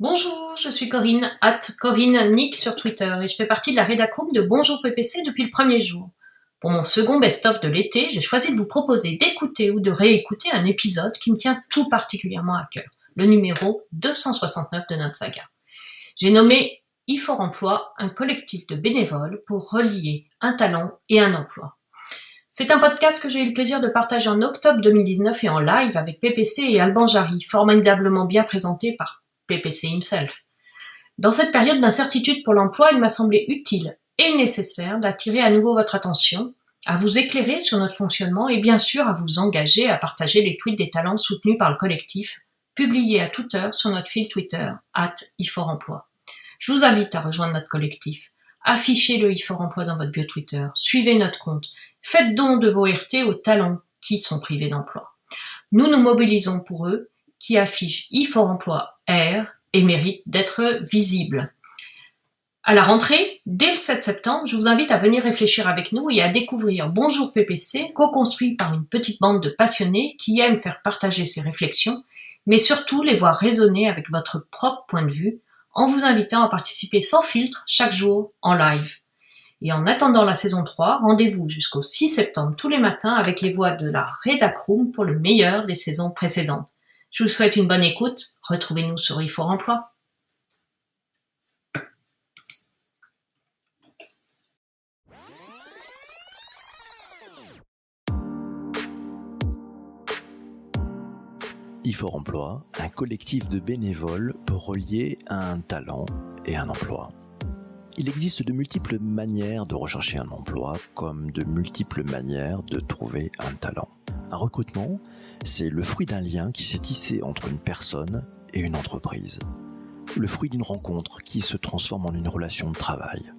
Bonjour, je suis Corinne, at Corinne Nick sur Twitter et je fais partie de la rédac de Bonjour PPC depuis le premier jour. Pour mon second best-of de l'été, j'ai choisi de vous proposer d'écouter ou de réécouter un épisode qui me tient tout particulièrement à cœur, le numéro 269 de notre saga. J'ai nommé IFOR Emploi, un collectif de bénévoles pour relier un talent et un emploi. C'est un podcast que j'ai eu le plaisir de partager en octobre 2019 et en live avec PPC et Alban Jarry, formidablement bien présenté par PPC himself. Dans cette période d'incertitude pour l'emploi, il m'a semblé utile et nécessaire d'attirer à nouveau votre attention, à vous éclairer sur notre fonctionnement et bien sûr à vous engager à partager les tweets des talents soutenus par le collectif, publiés à toute heure sur notre fil Twitter, at Emploi. Je vous invite à rejoindre notre collectif. Affichez le IFOR Emploi dans votre bio Twitter. Suivez notre compte. Faites don de vos RT aux talents qui sont privés d'emploi. Nous nous mobilisons pour eux, qui affichent IFOR Emploi Et méritent d'être visibles. À la rentrée, dès le 7 septembre, je vous invite à venir réfléchir avec nous et à découvrir Bonjour PPC, co-construit par une petite bande de passionnés qui aiment faire partager ces réflexions, mais surtout les voir résonner avec votre propre point de vue en vous invitant à participer sans filtre chaque jour en live. Et en attendant la saison 3, rendez-vous jusqu'au 6 septembre tous les matins avec les voix de la Redacroom pour le meilleur des saisons précédentes. Je vous souhaite une bonne écoute. Retrouvez-nous sur IFOR Emploi. IFOR Emploi, un collectif de bénévoles pour relier un talent et un emploi. Il existe de multiples manières de rechercher un emploi, comme de multiples manières de trouver un talent. Un recrutement, c'est le fruit d'un lien qui s'est tissé entre une personne et une entreprise. Le fruit d'une rencontre qui se transforme en une relation de travail.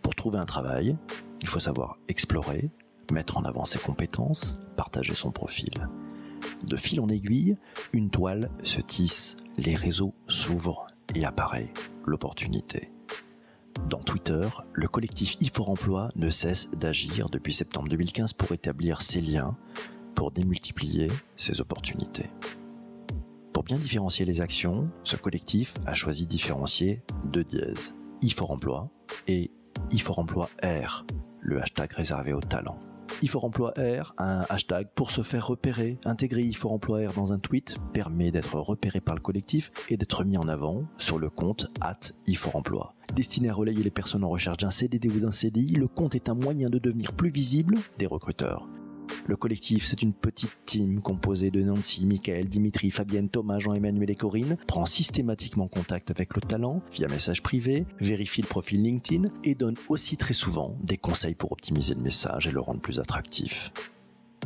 Pour trouver un travail, il faut savoir explorer, mettre en avant ses compétences, partager son profil. De fil en aiguille, une toile se tisse, les réseaux s'ouvrent et apparaît l'opportunité. Dans Twitter, le collectif IFOR Emploi ne cesse d'agir depuis septembre 2015 pour établir ces liens, pour démultiplier ces opportunités. Pour bien différencier les actions, ce collectif a choisi de différencier deux dièses, IFOR Emploi et IFOR Emploi R, le hashtag réservé aux talents. IFOR Emploi un hashtag pour se faire repérer. Intégrer IFOR Emploi R dans un tweet permet d'être repéré par le collectif et d'être mis en avant sur le compte at IFOR Emploi. Destiné à relayer les personnes en recherche d'un CDD ou d'un CDI, le compte est un moyen de devenir plus visible des recruteurs. Le collectif, c'est une petite team composée de Nancy, Michael, Dimitri, Fabienne, Thomas, Jean-Emmanuel et Corinne, prend systématiquement contact avec le talent via message privé, vérifie le profil LinkedIn et donne aussi très souvent des conseils pour optimiser le message et le rendre plus attractif.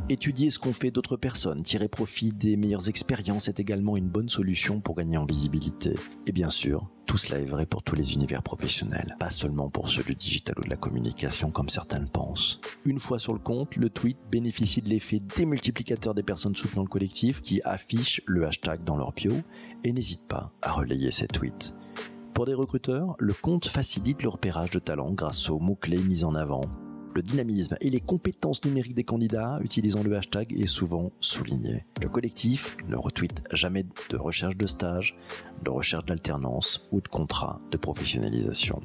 Étudier ce qu'ont fait d'autres personnes, tirer profit des meilleures expériences est également une bonne solution pour gagner en visibilité. Et bien sûr, tout cela est vrai pour tous les univers professionnels, pas seulement pour ceux du digital ou de la communication comme certains le pensent. Une fois sur le compte, le tweet bénéficie de l'effet démultiplicateur des personnes soutenant le collectif qui affichent le hashtag dans leur bio et n'hésitent pas à relayer ces tweets. Pour des recruteurs, le compte facilite le repérage de talents grâce aux mots-clés mis en avant le dynamisme et les compétences numériques des candidats utilisant le hashtag est souvent souligné. Le collectif ne retweet jamais de recherche de stage, de recherche d'alternance ou de contrat de professionnalisation.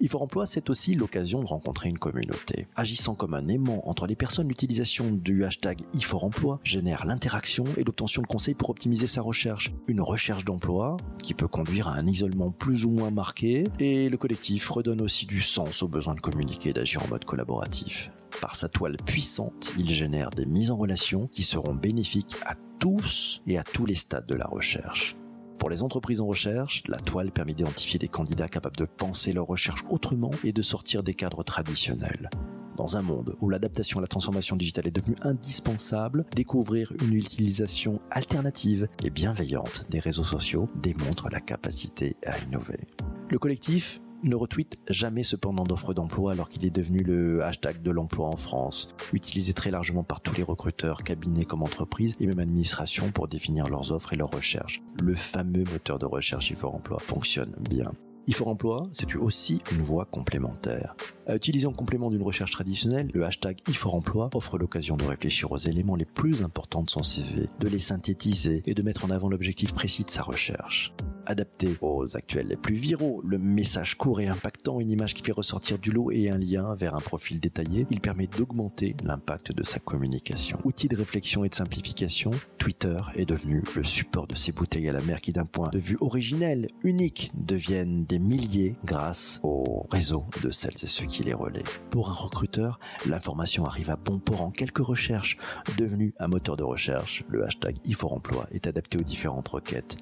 IFOR Emploi, c'est aussi l'occasion de rencontrer une communauté. Agissant comme un aimant entre les personnes, l'utilisation du hashtag IFOR Emploi génère l'interaction et l'obtention de conseils pour optimiser sa recherche. Une recherche d'emploi qui peut conduire à un isolement plus ou moins marqué et le collectif redonne aussi du sens au besoin de communiquer et d'agir en mode collaboratif. Par sa toile puissante, il génère des mises en relation qui seront bénéfiques à tous et à tous les stades de la recherche. Pour les entreprises en recherche, la toile permet d'identifier des candidats capables de penser leur recherche autrement et de sortir des cadres traditionnels. Dans un monde où l'adaptation à la transformation digitale est devenue indispensable, découvrir une utilisation alternative et bienveillante des réseaux sociaux démontre la capacité à innover. Le collectif ne retweet jamais cependant d'offres d'emploi alors qu'il est devenu le hashtag de l'emploi en France, utilisé très largement par tous les recruteurs, cabinets comme entreprises et même administrations pour définir leurs offres et leurs recherches. Le fameux moteur de recherche IFOR Emploi fonctionne bien. IFOR Emploi, c'est aussi une voie complémentaire. À utiliser en complément d'une recherche traditionnelle, le hashtag IFOR Emploi offre l'occasion de réfléchir aux éléments les plus importants de son CV, de les synthétiser et de mettre en avant l'objectif précis de sa recherche. Adapté aux actuels les plus viraux, le message court et impactant, une image qui fait ressortir du lot et un lien vers un profil détaillé, il permet d'augmenter l'impact de sa communication. Outil de réflexion et de simplification, Twitter est devenu le support de ces bouteilles à la mer qui d'un point de vue originel, unique, deviennent des milliers grâce au réseau de celles et ceux qui les relaient. Pour un recruteur, l'information arrive à bon port en quelques recherches. Devenu un moteur de recherche, le hashtag IFOREMPLOI est adapté aux différentes requêtes.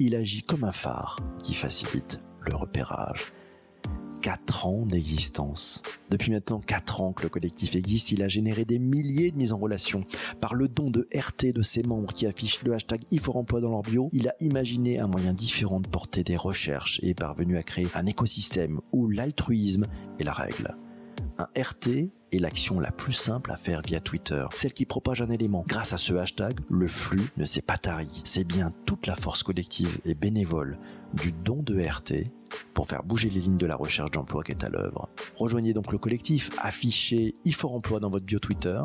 Il agit comme un phare qui facilite le repérage. 4 ans d'existence. Depuis maintenant 4 ans que le collectif existe, il a généré des milliers de mises en relation. Par le don de RT de ses membres qui affichent le hashtag IFOREMPLOI dans leur bio, il a imaginé un moyen différent de porter des recherches et est parvenu à créer un écosystème où l'altruisme est la règle. Un RT est l'action la plus simple à faire via Twitter, celle qui propage un élément. Grâce à ce hashtag, le flux ne s'est pas tari. C'est bien toute la force collective et bénévole du don de RT pour faire bouger les lignes de la recherche d'emploi qui est à l'œuvre. Rejoignez donc le collectif, affichez IFOREMPLOI dans votre bio Twitter,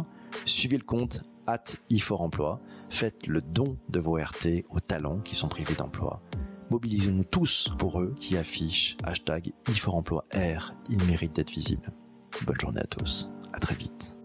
suivez le compte at IFOREMPLOI, faites le don de vos RT aux talents qui sont privés d'emploi. Mobilisons-nous tous pour eux qui affichent hashtag IFOREMPLOI R, ils méritent d'être visibles. Bonne journée à tous, à très vite.